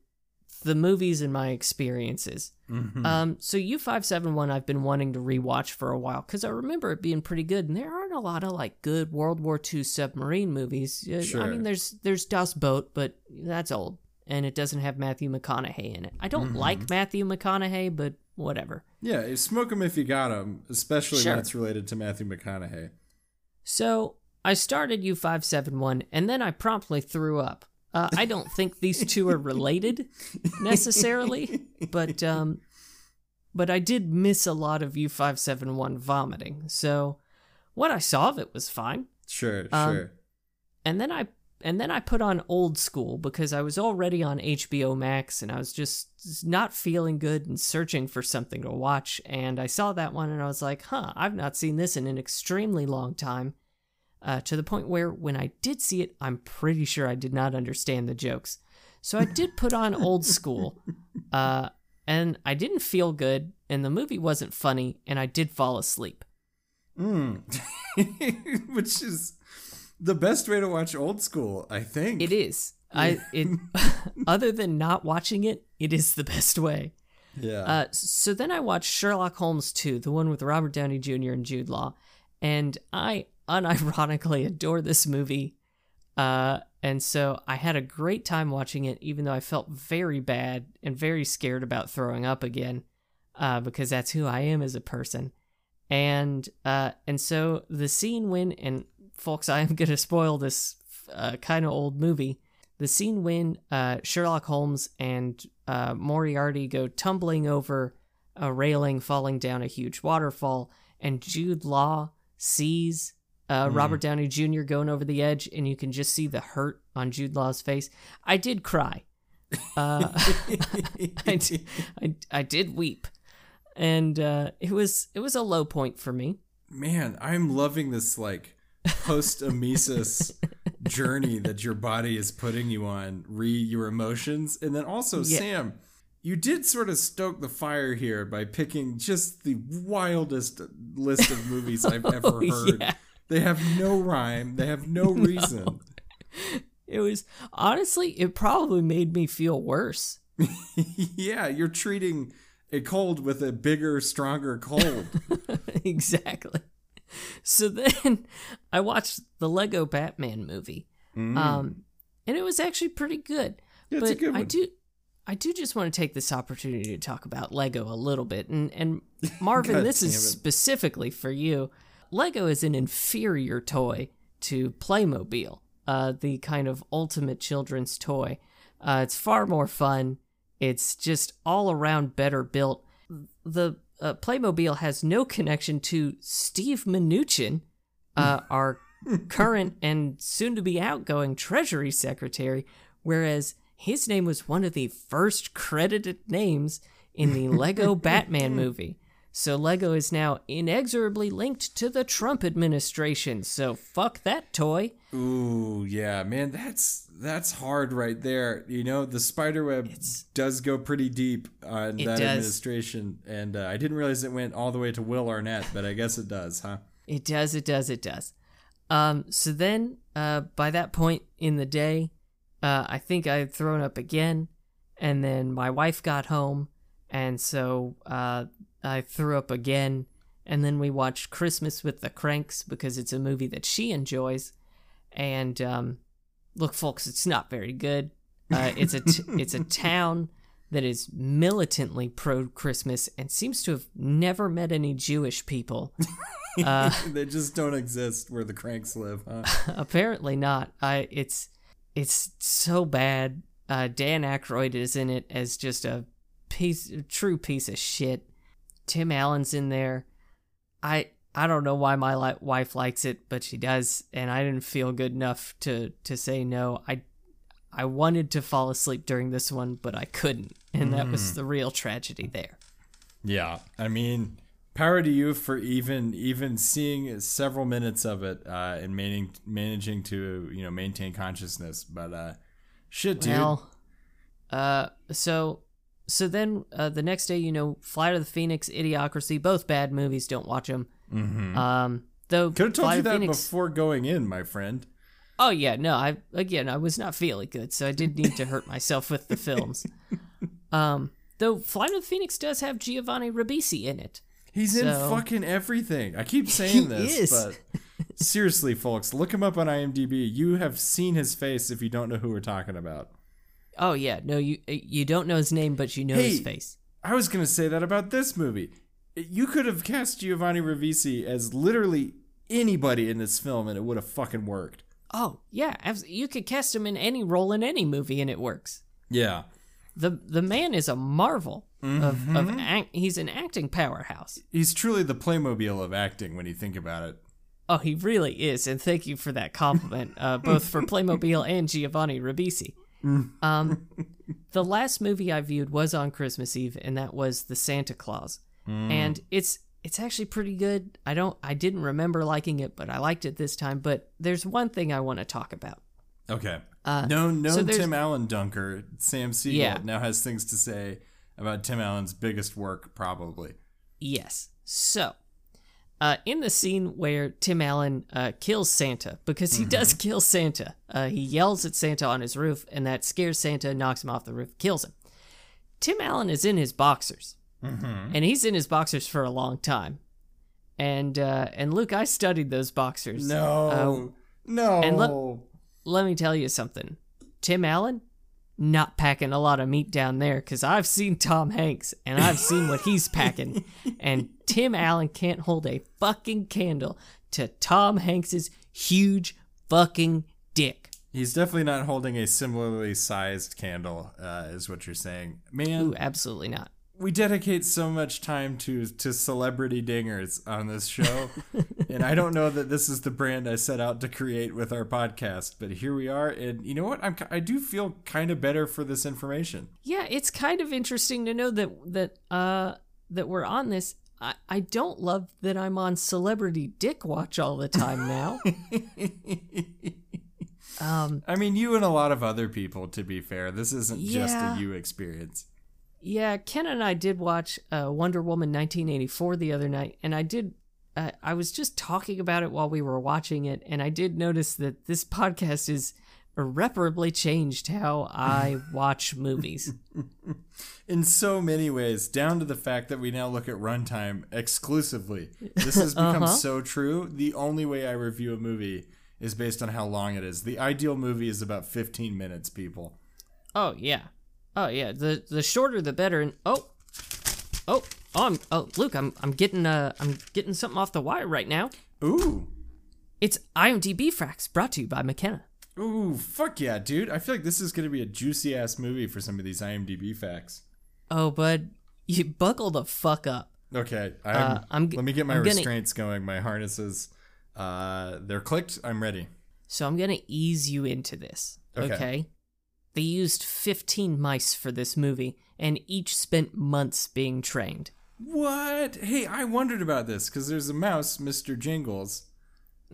the movies and my experiences. Um, so U five seven one, I've been wanting to rewatch for a while because I remember it being pretty good, and there aren't a lot of like good World War II submarine movies. Uh, I mean, there's there's Das Boot, but that's old, and it doesn't have Matthew McConaughey in it. I don't like Matthew McConaughey, but whatever. Yeah, smoke them if you got them, especially Sure. when it's related to Matthew McConaughey. So I started U571 and then I promptly threw up. Uh, I don't think these two are related (laughs) necessarily, but um, but I did miss a lot of U571 vomiting. So what I saw of it was fine. Sure, Um, sure. And then I and then I put on Old School because I was already on HBO Max and I was just not feeling good and searching for something to watch. And I saw that one and I was like, huh, I've not seen this in an extremely long time. uh, to the point where when I did see it, I'm pretty sure I did not understand the jokes. So I did put on Old School, (laughs) uh, and I didn't feel good, and the movie wasn't funny, and I did fall asleep. Mm. (laughs) Which is the best way to watch old school, I think. It is. I it (laughs) (laughs) other than not watching it, it is the best way. Yeah. Uh, so then I watched Sherlock Holmes 2, the one with Robert Downey Jr. and Jude Law, and I unironically (laughs) adore this movie. Uh, and so I had a great time watching it, even though I felt very bad and very scared about throwing up again, uh, because that's who I am as a person. And uh, and so the scene when and folks, I am gonna spoil this uh, kind of old movie. The scene when uh, Sherlock Holmes and uh, Moriarty go tumbling over a railing, falling down a huge waterfall, and Jude Law sees uh, Robert Downey Jr. going over the edge, and you can just see the hurt on Jude Law's face. I did cry. Uh, (laughs) I, did, I, I did weep, and uh, it was it was a low point for me. Man, I'm loving this like post emesis journey that your body is putting you on, re your emotions. And then also, Yeah. Sam, you did sort of stoke the fire here by picking just the wildest list of movies I've (laughs) oh, ever heard. Oh, yeah. They have no rhyme, they have (laughs) no reason. It was honestly, it probably made me feel worse. (laughs) yeah, you're treating a cold with a bigger, stronger cold. exactly. (laughs) So then (laughs) I watched the Lego Batman movie. Um and it was actually pretty good. Yeah, it's but a good I do I do just want to take this opportunity to talk about Lego a little bit. And and (laughs) Marvin, this is specifically for you. Lego is an inferior toy to Playmobil, uh, the kind of ultimate children's toy. Uh, it's far more fun. It's just all around better built. The uh, Playmobil has no connection to Steve Mnuchin, uh, (laughs) our current and soon to be outgoing Treasury Secretary, whereas his name was one of the first credited names in the Lego (laughs) Batman movie. So Lego is now inexorably linked to the Trump administration. So fuck that toy. Ooh, yeah, man, that's that's hard right there. You know, the spider web does go pretty deep on that does. administration, and uh, I didn't realize it went all the way to Will Arnett, but I guess it does, huh? It does, it does, it does. Um, so then, uh, by that point in the day, uh, I think I had thrown up again, and then my wife got home, and so uh, I threw up again, and then we watched Christmas with the Kranks because it's a movie that she enjoys, and um, look, folks, it's not very good. Uh, (laughs) it's a t- it's a town that is militantly pro Christmas and seems to have never met any Jewish people. (laughs) Uh, they just don't exist where the Kranks live, huh? (laughs) apparently not. I it's it's so bad. Uh, Dan Aykroyd is in it as just a piece, a true piece of shit. Tim Allen's in there. I I don't know why my li- wife likes it, but she does, and I didn't feel good enough to to say no. I I wanted to fall asleep during this one, but I couldn't, and that was the real tragedy there. Yeah, I mean, power to you for even even seeing several minutes of it uh, and managing managing to you know maintain consciousness. But uh, shit, dude. Well, uh, so so then uh, the next day, you know, Flight of the Phoenix, Idiocracy, both bad movies. Don't watch them. Mm-hmm. Um, though Could have told you that Phoenix, before going in, my friend. Oh yeah, no, I again I was not feeling good, so I did need to hurt myself with the films. (laughs) Um, though Flight of the Phoenix does have Giovanni Ribisi in it. He's in fucking everything. I keep (laughs) saying this, is. but seriously, folks, look him up on IMDb. You have seen his face if you don't know who we're talking about. Oh yeah, no, you you don't know his name, but you know his face. I was gonna say that about this movie. You could have cast Giovanni Ribisi as literally anybody in this film, and it would have fucking worked. Oh yeah, you could cast him in any role in any movie, and it works. Yeah, the The man is a marvel of Mm-hmm. of act. He's an acting powerhouse. he's truly the Playmobil of acting when you think about it. Oh, he really is, and thank you for that compliment, uh, both for Playmobil and Giovanni Ribisi. Um, (laughs) the last movie I viewed was on Christmas Eve, and that was The Santa Claus, and it's it's actually pretty good. I don't I didn't remember liking it, but I liked it this time. But there's one thing I want to talk about. Okay. Uh, no, no. so Tim Allen dunker Sam Siegel Yeah. now has things to say about Tim Allen's biggest work, probably. Yes. So, uh, in the scene where Tim Allen uh, kills Santa, because he does kill Santa, uh, he yells at Santa on his roof, and that scares Santa, knocks him off the roof, kills him. Tim Allen is in his boxers, and he's in his boxers for a long time. And uh, and Luke, I studied those boxers. No, no. Uh, and let- let me tell you something. Tim Allen, not packing a lot of meat down there because I've seen Tom Hanks and I've seen what he's packing. (laughs) And Tim Allen can't hold a fucking candle to Tom Hanks's huge fucking dick. He's definitely not holding a similarly sized candle, uh, is what you're saying. Man, Ooh, absolutely not. We dedicate so much time to to celebrity dingers on this show, (laughs) and I don't know that this is the brand I set out to create with our podcast, but here we are. And you know what? I'm I do feel kind of better for this information. Yeah, it's kind of interesting to know that that uh that we're on this. I, I don't love that I'm on celebrity dick watch all the time now. (laughs) um I mean, you and a lot of other people. To be fair, this isn't just a you experience. Yeah, Ken and I did watch uh, Wonder Woman 1984 the other night, and I did. Uh, I was just talking about it while we were watching it, and I did notice that this podcast is irreparably changed how I (laughs) watch movies. in so many ways, down to the fact that we now look at runtime exclusively. This has become Uh-huh. so true. The only way I review a movie is based on how long it is. The ideal movie is about 15 minutes, people. Oh yeah, oh yeah. The the shorter the better. And oh, oh, oh, I'm oh Luke, I'm I'm getting uh I'm getting something off the wire right now. Ooh. It's IMDb facts brought to you by McKenna. Ooh, fuck yeah, dude. I feel like this is going to be a juicy ass movie for some of these IMDb facts. Oh, bud, you buckle the fuck up. Okay, I'm, Uh, I'm let me get my I'm gonna- restraints going. My harnesses, uh, they're clicked. I'm ready. So I'm gonna ease you into this. Okay. Okay. They used 15 mice for this movie, and each spent months being trained. What? Hey, I wondered about this because there's a mouse, Mr. Jingles,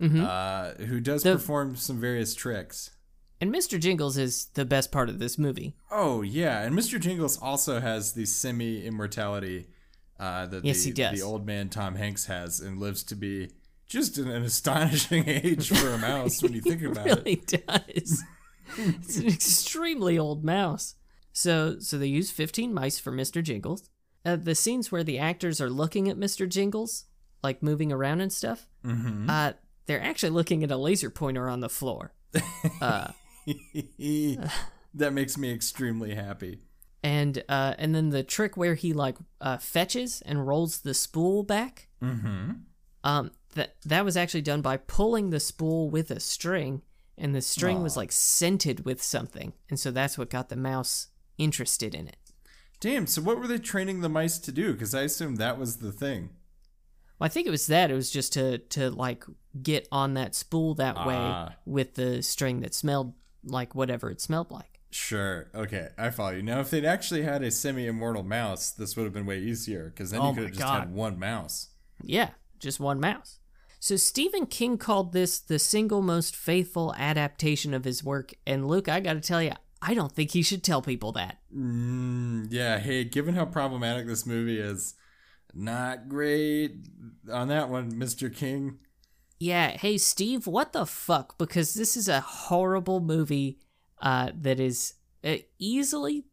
uh, who does Mm-hmm. The- perform some various tricks. And Mr. Jingles is the best part of this movie. Oh yeah, and Mr. Jingles also has the semi-immortality uh, that Yes, the, he does. the old man Tom Hanks has, and lives to be just an, an (laughs) astonishing age for a mouse when you think (laughs) about it. really does. It's an extremely old mouse. So, so they use 15 mice for Mr. Jingles. Uh, the scenes where the actors are looking at Mr. Jingles, like moving around and stuff, Mm-hmm. uh, they're actually looking at a laser pointer on the floor. (laughs) that makes me extremely happy. and uh, and then the trick where he like uh, fetches and rolls the spool back. Mm-hmm. Um, that that was actually done by pulling the spool with a string, and the string was like scented with something, and so that's what got the mouse interested in it. Damn. So what were they training the mice to do? Because I assumed that was the thing. Well, I think it was that. It was just to to like get on that spool that Ah. way with the string that smelled like whatever it smelled like. Sure. Okay, I follow you. Now, if they'd actually had a semi-immortal mouse, this would have been way easier. Because then Oh you could have just God. had one mouse. Yeah, just one mouse. So Stephen King called this the single most faithful adaptation of his work, and Luke, I got to tell you, I don't think he should tell people that. Mm, yeah. Hey, given how problematic this movie is, not great on that one, Mr. King. Yeah, hey Steve, what the fuck? Because this is a horrible movie uh, that is uh, easily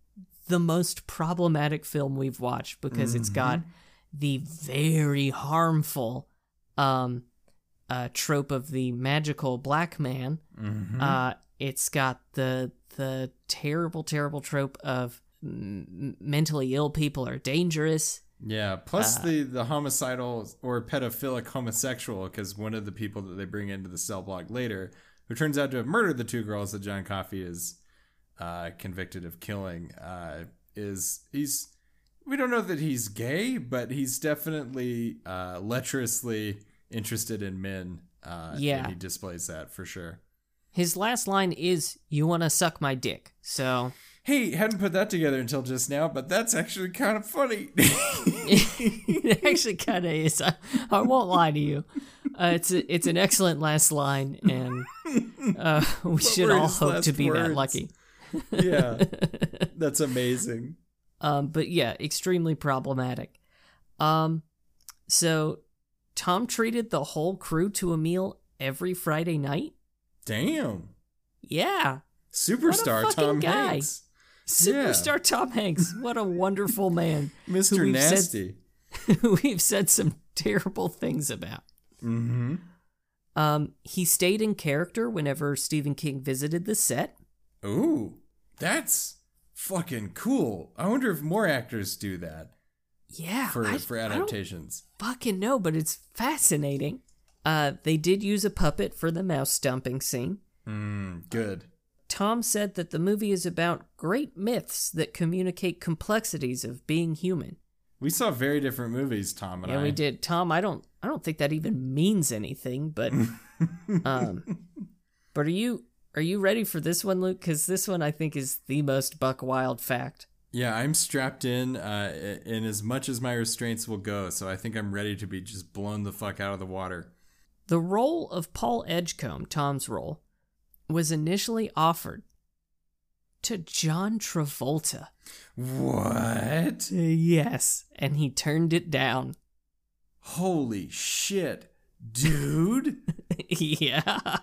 the most problematic film we've watched because it's got the very harmful um, uh, trope of the magical black man. Mm-hmm. Uh, it's got the the terrible, terrible trope of m- mentally ill people are dangerous. Yeah. Plus Uh, the the homicidal or pedophilic homosexual, because one of the people that they bring into the cell block later, who turns out to have murdered the two girls that John Coffey is uh, convicted of killing, uh, is he's we don't know that he's gay, but he's definitely uh, lecherously interested in men. Uh, Yeah. and he displays that for sure. His last line is, "You want to suck my dick." So Hey, hadn't put that together until just now, but that's actually kind of funny. it (laughs) (laughs) actually kind of is. I, I won't lie to you. Uh, it's a, it's an excellent last line, and uh, (laughs) we should all hope to be that lucky. yeah. That's amazing. Um, but yeah, extremely problematic. Um, so Tom treated the whole crew to a meal every Friday night. Damn. Yeah, Superstar Tom guy. Hanks. superstar Tom Hanks. What a wonderful man, (laughs) Mr. said- Nasty. (laughs) who we've said some terrible things about. mm-hmm. Um, he stayed in character whenever Stephen King visited the set. Ooh, that's fucking cool. I wonder if more actors do that Yeah, for, I, for I don't adaptations. fucking no, but it's fascinating. Uh, they did use a puppet for the mouse dumping scene. Mm, good. Tom said that the movie is about great myths that communicate complexities of being human. We saw very different movies, Tom and Yeah, I. Yeah, we did. Tom, I don't I don't think that even means anything, but (laughs) um but are you are you ready for this one, Luke? Cuz this one I think is the most buck wild fact. Yeah, I'm strapped in, uh, in as much as my restraints will go, so I think I'm ready to be just blown the fuck out of the water. The role of Paul Edgecomb, Tom's role, was initially offered to John Travolta. What? Yes, and he turned it down. Holy shit, dude. (laughs) yeah.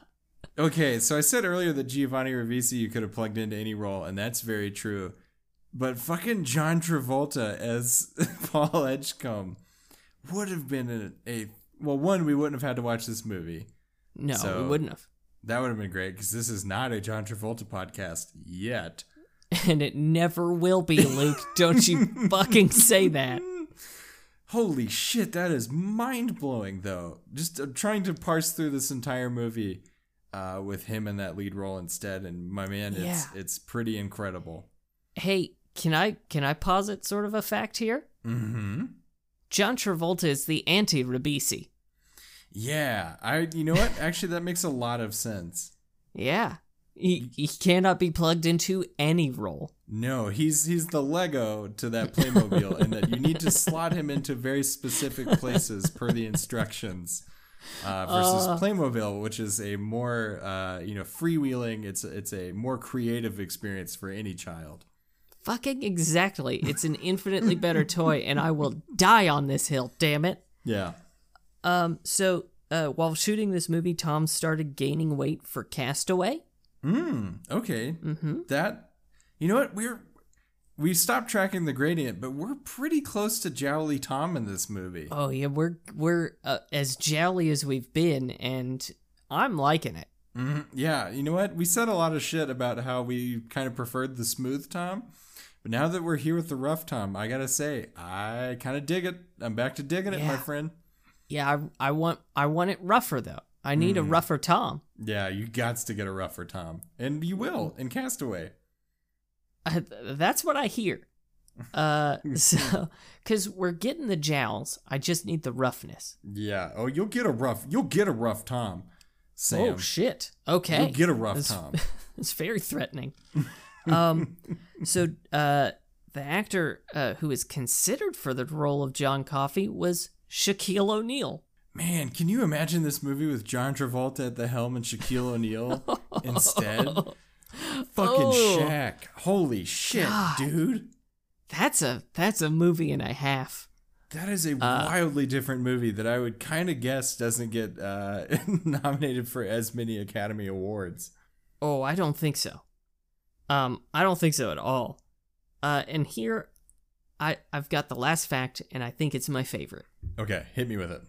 okay, so I said earlier that Giovanni Ribisi you could have plugged into any role, and that's very true. But fucking John Travolta as (laughs) Paul Edgecomb would have been a, a well, one we wouldn't have had to watch this movie. No, So- we wouldn't have. That would have been great because this is not a John Travolta podcast yet. (laughs) And it never will be, Luke. Don't you (laughs) fucking say that. Holy shit, that is mind blowing, though. Just uh, trying to parse through this entire movie uh, with him in that lead role instead, and my man, it's it's pretty incredible. Hey, can I can I posit sort of a fact here? Mm-hmm. John Travolta is the anti Ribisi. Yeah, I. You know what? Actually, that makes a lot of sense. Yeah. He, he cannot be plugged into any role. No, he's he's the Lego to that Playmobil, and that you need to slot him into very specific places per the instructions. Uh, versus Playmobil, which is a more uh, you know freewheeling. It's it's a more creative experience for any child. Fucking exactly. It's an infinitely (laughs) better toy, and I will die on this hill, damn it. Yeah. Um, so uh, while shooting this movie, Tom started gaining weight for Castaway. Mm, okay. Mm-hmm. That, you know what? We're we stopped tracking the gradient, but we're pretty close to Jowly Tom in this movie. Oh yeah, we're we're uh, as jolly as we've been, and I'm liking it. Mhm. Yeah, you know what? We said a lot of shit about how we kind of preferred the smooth Tom, but now that we're here with the rough Tom, I gotta say I kind of dig it. I'm back to digging it, my friend. Yeah, I, I want I want it rougher though. I need a rougher Tom. Yeah, you got to get a rougher Tom, and you will in Castaway. Uh, that's what I hear. (laughs) Uh, (laughs) so because we're getting the jowls, I just need the roughness. Yeah. Oh, you'll get a rough. You'll get a rough Tom. Sam. Oh shit. Okay. You'll get a rough That's- Tom. (laughs) It's very threatening. Um, so uh, the actor uh, who is considered for the role of John Coffey was Shaquille O'Neal. Man, can you imagine this movie with John Travolta at the helm and Shaquille O'Neal (laughs) instead? Fucking Oh. Shaq. Holy shit, God. dude. That's a that's a movie and a half. That is a Uh, wildly different movie that I would kind of guess doesn't get uh, (laughs) nominated for as many Academy Awards. Oh, I don't think so. Um, I don't think so at all. Uh, and here, I I've got the last fact, and I think it's my favorite. Okay, hit me with it.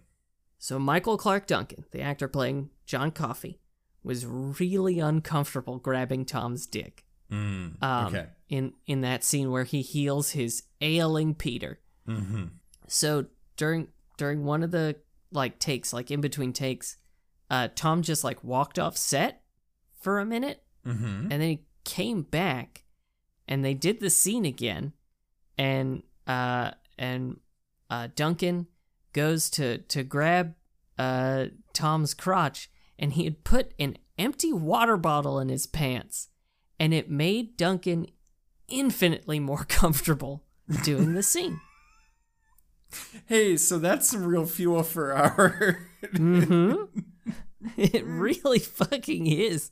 So Michael Clarke Duncan, the actor playing John Coffey, was really uncomfortable grabbing Tom's dick. Mm, Um, okay. In in that scene where he heals his ailing Peter. Mm-hmm. So during during one of the like takes, like in between takes, uh, Tom just like walked off set for a minute, Mm-hmm. and then he came back, and they did the scene again, and uh and uh Duncan goes to to grab uh Tom's crotch, and he had put an empty water bottle in his pants, and it made Duncan infinitely more (laughs) comfortable doing the scene. Hey, so that's some real fuel for our. (laughs) (laughs) It really fucking is.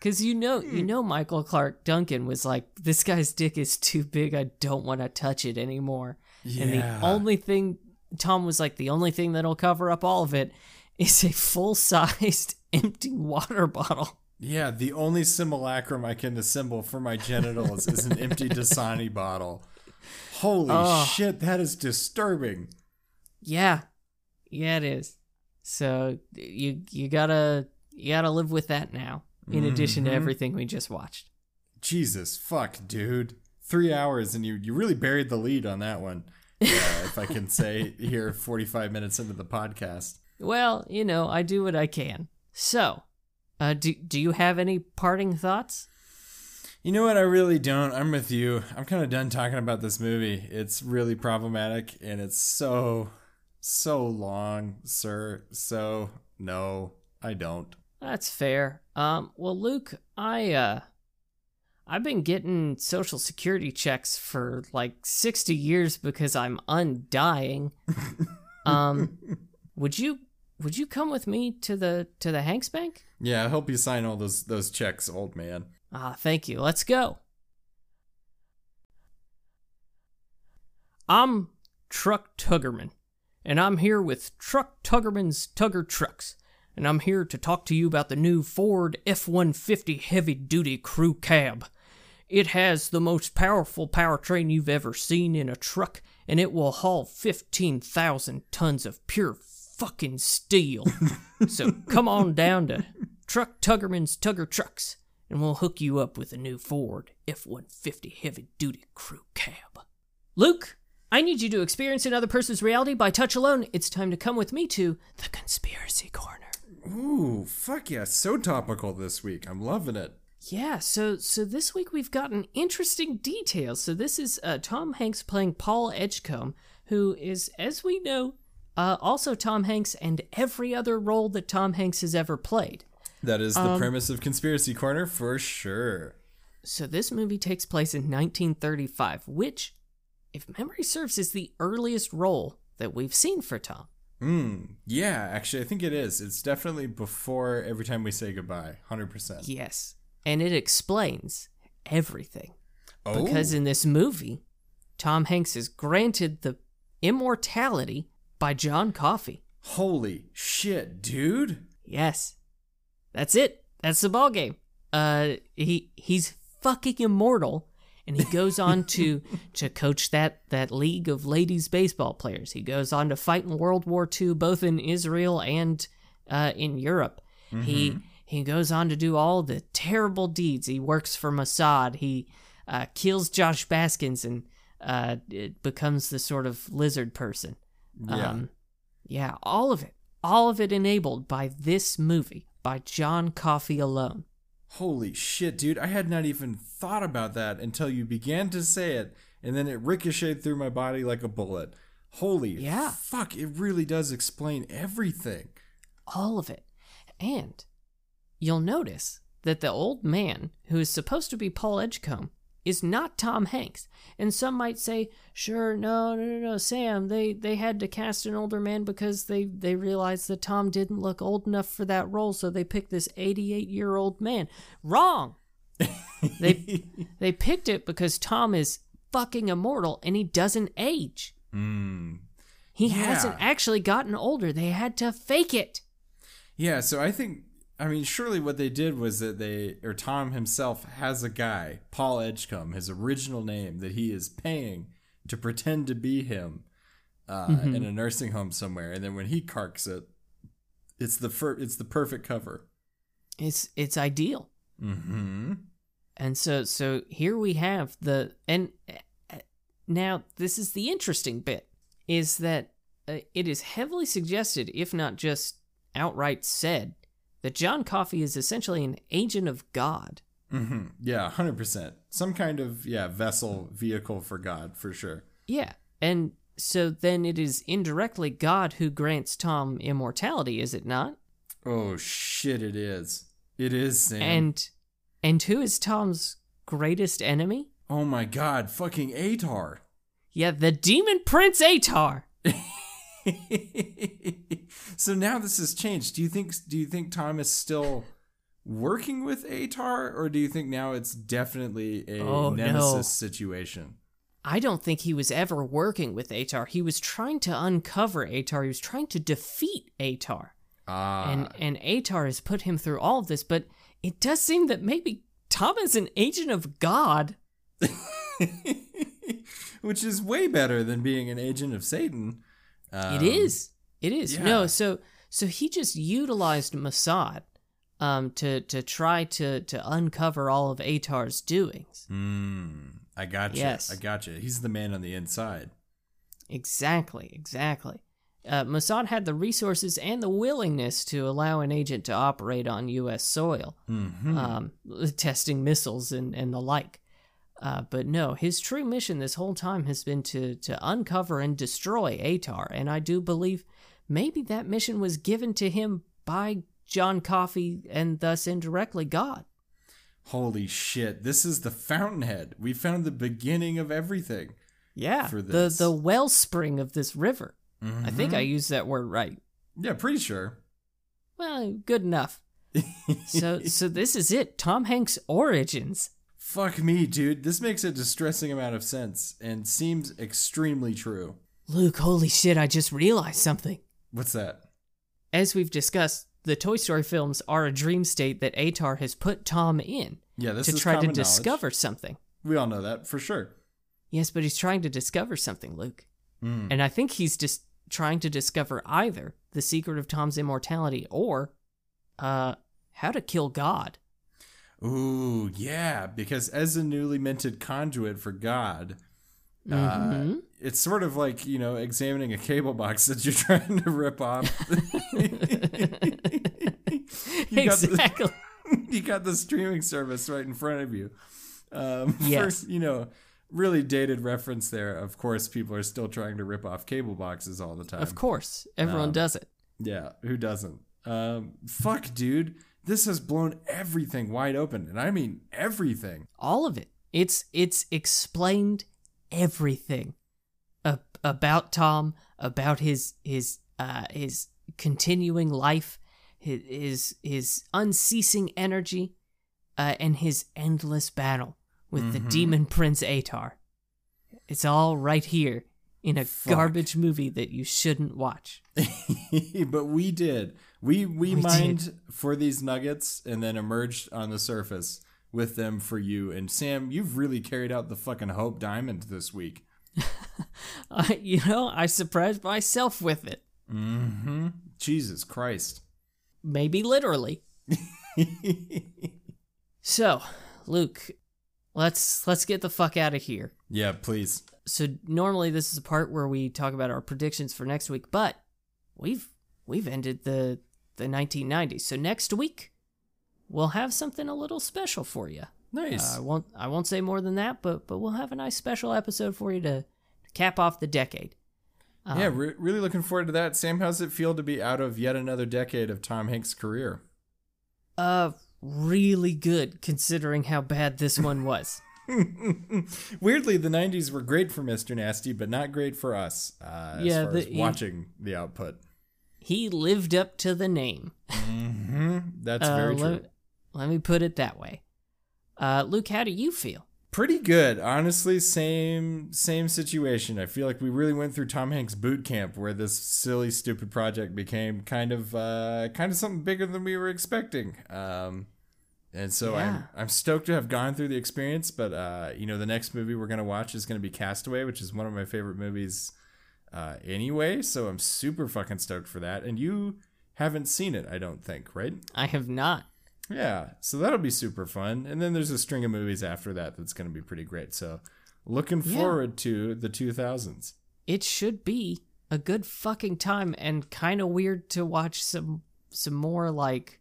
Cause you know, Hmm. you know, Michael Clarke Duncan was like, "This guy's dick is too big. I don't want to touch it anymore." Yeah. And the only thing Tom was like, the only thing that'll cover up all of it is a full-sized (laughs) empty water bottle. yeah, the only simulacrum I can assemble for my genitals is an empty (laughs) Dasani bottle. Holy Oh. shit, that is disturbing. Yeah, yeah, it is. So you you gotta you gotta live with that now. In addition Mm-hmm. to everything we just watched. Jesus, fuck, dude. Three hours, and you, you really buried the lead on that one. Uh, if I can say (laughs) here, 45 minutes into the podcast. Well, you know, I do what I can. So, uh, do do you have any parting thoughts? You know what? I really don't. I'm with you. I'm kind of done talking about this movie. It's really problematic, and it's so, so long, sir. So, no, I don't. That's fair. Um, well, Luke, I uh, I've been getting social security checks for like sixty years because I'm undying. (laughs) um, would you would you come with me to the to the Hanks Bank? Yeah, I hope you sign all those those checks, old man. Ah, thank you. Let's go. I'm Truck Tuggerman, and I'm here with Truck Tuggerman's Tugger Trucks, and I'm here to talk to you about the new Ford F 150 heavy duty crew cab. It has the most powerful powertrain you've ever seen in a truck, and it will haul 15,000 tons of pure fucking steel. (laughs) so come on down to Truck Tuggerman's Tugger Trucks, and we'll hook you up with a new Ford F 150 heavy duty crew cab. Luke, I need you to experience another person's reality by touch alone. It's time to come with me to the conspiracy corner. Ooh, fuck yeah, so topical this week. I'm loving it. Yeah, so so this week we've gotten interesting details. So this is uh, Tom Hanks playing Paul Edgecomb, who is, as we know, uh, also Tom Hanks and every other role that Tom Hanks has ever played. That is the premise of Conspiracy Corner for sure. So this movie takes place in 1935, which, if memory serves, is the earliest role that we've seen for Tom. Hmm. Yeah, actually, I think it is. It's definitely before every time we say goodbye. 100%. Yes, and it explains everything. Oh. Because in this movie, Tom Hanks is granted the immortality by John Coffey. Holy shit, dude. Yes. That's it. That's the ball game. Uh he he's fucking immortal and he goes on to (laughs) to coach that that league of ladies baseball players. He goes on to fight in World War II both in Israel and uh in Europe. He he goes on to do all the terrible deeds. He works for Mossad. He uh, kills Josh Baskins and uh, becomes the sort of lizard person. Yeah. Um, yeah, all of it. All of it enabled by this movie, by John Coffey alone. Holy shit, dude. I had not even thought about that until you began to say it, and then it ricocheted through my body like a bullet. Holy Yeah. fuck, it really does explain everything. All of it. And you'll notice that the old man, who is supposed to be Paul Edgecomb, is not Tom Hanks. And some might say, sure, no, no, no, no, Sam, they, they had to cast an older man because they, they realized that Tom didn't look old enough for that role, so they picked this 88 year old man. Wrong! (laughs) they, they picked it because Tom is fucking immortal and he doesn't age. Mm. He Yeah. hasn't actually gotten older. They had to fake it. Yeah, so I think I mean surely what they did was that they or Tom himself has a guy, Paul Edgecomb, his original name that he is paying to pretend to be him uh, in a nursing home somewhere, and then when he carks it, it's the fir- it's the perfect cover. It's it's ideal. Mm-hmm. And so so here we have the and uh, now this is the interesting bit is that uh, it is heavily suggested if not just outright said that John Coffey is essentially an agent of God. Mm-hmm. Yeah, hundred percent. Some kind of yeah vessel vehicle for God for sure. Yeah. And so then it is indirectly God who grants Tom immortality, is it not? Oh shit! It is. It is Sam. And and who is Tom's greatest enemy? Oh my god, fucking Atar. Yeah, the Demon Prince Atar. (laughs) (laughs) so now this has changed. Do you think do you think Tom is still working with Atar or do you think now it's definitely a Oh, nemesis no. situation? I don't think he was ever working with Atar. He was trying to uncover Atar. He was trying to defeat Atar. Ah. and and Atar has put him through all of this, but it does seem that maybe Tom is an agent of God. (laughs) Which is way better than being an agent of Satan. Um, it is. It is. yeah. No, so so he just utilized Mossad um to to try to to uncover all of Atar's doings. Hmm. I got you. Yes. I got you. He's the man on the inside. Exactly, exactly. Uh, Mossad had the resources and the willingness to allow an agent to operate on U.S. soil, Mm-hmm. um, testing missiles and, and the like. Uh, but no, his true mission this whole time has been to, to uncover and destroy Atar, and I do believe maybe that mission was given to him by John Coffey and thus indirectly God. Holy shit! This is the fountainhead. We found the beginning of everything. Yeah, For the this. the wellspring of this river. I think I used that word right. Yeah, pretty sure. Well, good enough. (laughs) so so this is it. Tom Hanks' origins. Fuck me, dude. This makes a distressing amount of sense and seems extremely true. Luke, holy shit, I just realized something. What's that? As we've discussed, the Toy Story films are a dream state that Atar has put Tom in Yeah, this to is try to knowledge. discover something. We all know that for sure. Yes, but he's trying to discover something, Luke. Mm. And I think he's just trying to discover either the secret of Tom's immortality or uh how to kill God. Ooh, yeah, because as a newly minted conduit for God, uh, Mhm. it's sort of like, you know, examining a cable box (laughs) that you're trying to rip off. (laughs) You got the- exactly. (laughs) you got the streaming service right in front of you. Um, Yes. For, you know, really dated reference there. Of course, people are still trying to rip off cable boxes all the time. of course, everyone Um, does it. Yeah, who doesn't? Um, fuck, dude. This has blown everything wide open, and I mean everything. all of it. It's it's explained everything a- about Tom, about his his uh his continuing life, his his, his unceasing energy, uh, and his endless battle with the demon prince Atar. It's all right here in a Fuck. garbage movie that you shouldn't watch. (laughs) but we did. We we, We mined for these nuggets and then emerged on the surface with them for you. And Sam, you've really carried out the fucking Hope Diamond this week. (laughs) Uh, you know, I surprised myself with it. Mm-hmm. Jesus Christ. Maybe literally. (laughs) So, Luke, let's let's get the fuck out of here. yeah, please. So normally this is a part where we talk about our predictions for next week, but we've we've ended the the 1990s. So next week we'll have something a little special for you. Nice. Uh, I won't I won't say more than that, but but we'll have a nice special episode for you to, to cap off the decade. Um, yeah, re- really looking forward to that. Sam, how's it feel to be out of yet another decade of Tom Hanks' career? Uh really good considering how bad this one was. (laughs) Weirdly, the '90s were great for Mr. Nasty, but not great for us uh, as Yeah, far the- as watching the output. He lived up to the name. hmm That's Uh, very true. let, let me put it that way. Uh, Luke, how do you feel? Pretty good, honestly. Same same situation. I feel like we really went through Tom Hanks boot camp, where this silly, stupid project became kind of uh, kind of something bigger than we were expecting. Um, and so Yeah. I'm I'm stoked to have gone through the experience. But uh, you know, the next movie we're gonna watch is gonna be Castaway, which is one of my favorite movies uh, anyway. So I'm super fucking stoked for that. And you haven't seen it, I don't think, right? I have not. Yeah, so that'll be super fun. And then there's a string of movies after that that's going to be pretty great. So looking Yeah. forward to the 2000s. It should be a good fucking time and kind of weird to watch some some more like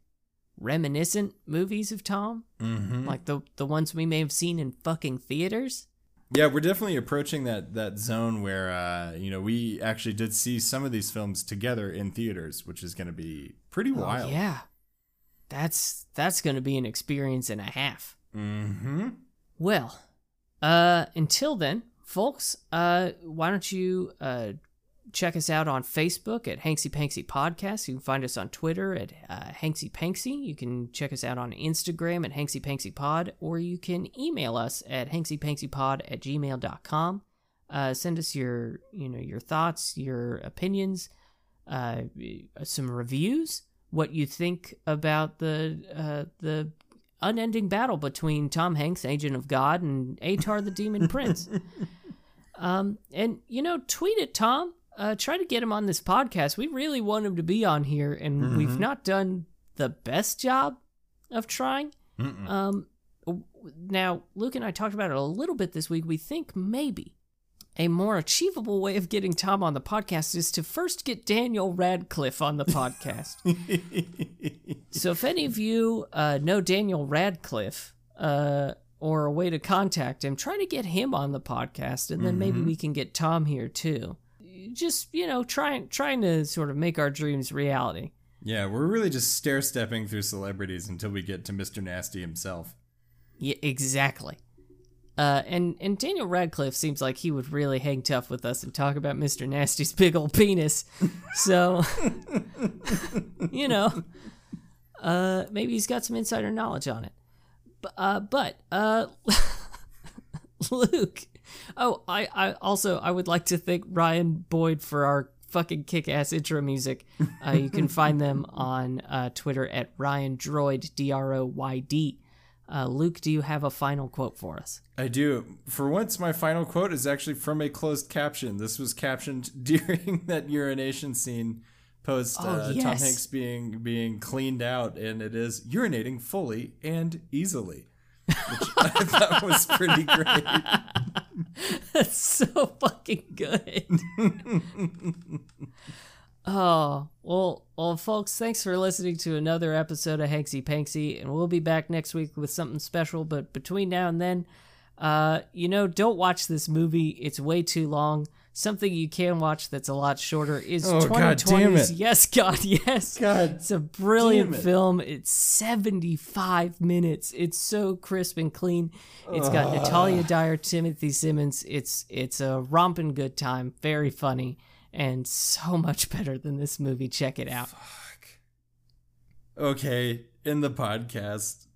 reminiscent movies of Tom, Mm-hmm. like the the ones we may have seen in fucking theaters. Yeah, we're definitely approaching that that zone where uh, you know we actually did see some of these films together in theaters, which is going to be pretty wild. Oh, yeah. That's that's going to be an experience and a half. Mm-hmm. Well, Uh, until then, folks, uh, why don't you uh, check us out on Facebook at Hanksy Panksy Podcast. You can find us on Twitter at uh, Hanksy Panksy. You can check us out on Instagram at Hanksy Panksy Pod, or you can email us at hanksypanksypod at gmail.com. Uh, send us your, you know, your thoughts, your opinions, uh, some reviews, what you think about the uh, the unending battle between Tom Hanks, Agent of God, and Atar the Demon Prince. (laughs) Um, and you know, tweet at Tom. Uh, try to get him on this podcast. We really want him to be on here, and we've not done the best job of trying. Um, now, Luke and I talked about it a little bit this week. We think maybe a more achievable way of getting Tom on the podcast is to first get Daniel Radcliffe on the podcast. (laughs) so, if any of you uh, know Daniel Radcliffe, uh, or a way to contact him, try to get him on the podcast, and then maybe we can get Tom here too. Just you know, trying trying to sort of make our dreams reality. Yeah, we're really just stair stepping through celebrities until we get to Mr. Nasty himself. Yeah, exactly. Uh, and and Daniel Radcliffe seems like he would really hang tough with us and talk about Mr. Nasty's big old penis. So, (laughs) you know, uh, maybe he's got some insider knowledge on it. But uh, but uh, (laughs) Luke. Oh, I, I also I would like to thank Ryan Boyd for our fucking kick-ass intro music. Uh, you can find them (laughs) on uh, Twitter at Ryan Droyd D R O Y D. Uh, Luke, do you have a final quote for us? I do. For once, my final quote is actually from a closed caption. This was captioned (laughs) during that urination scene post Oh, uh, Tom. Hanks being being cleaned out, and it is urinating fully and easily, which I thought was pretty great. (laughs) That's so fucking good. (laughs) oh, well, well, folks, thanks for listening to another episode of Hanksy Panksy, and we'll be back next week with something special. But between now and then, uh, you know, don't watch this movie. It's way too long. Something you can watch that's a lot shorter is Oh, 2020's it. Yes, God, (laughs) yes. God It's a brilliant it. film. It's 75 minutes. It's so crisp and clean. It's got Natalia Dyer, Timothy Simons. It's it's a romping good time, very funny, and so much better than this movie. Check it out. Okay, in the podcast,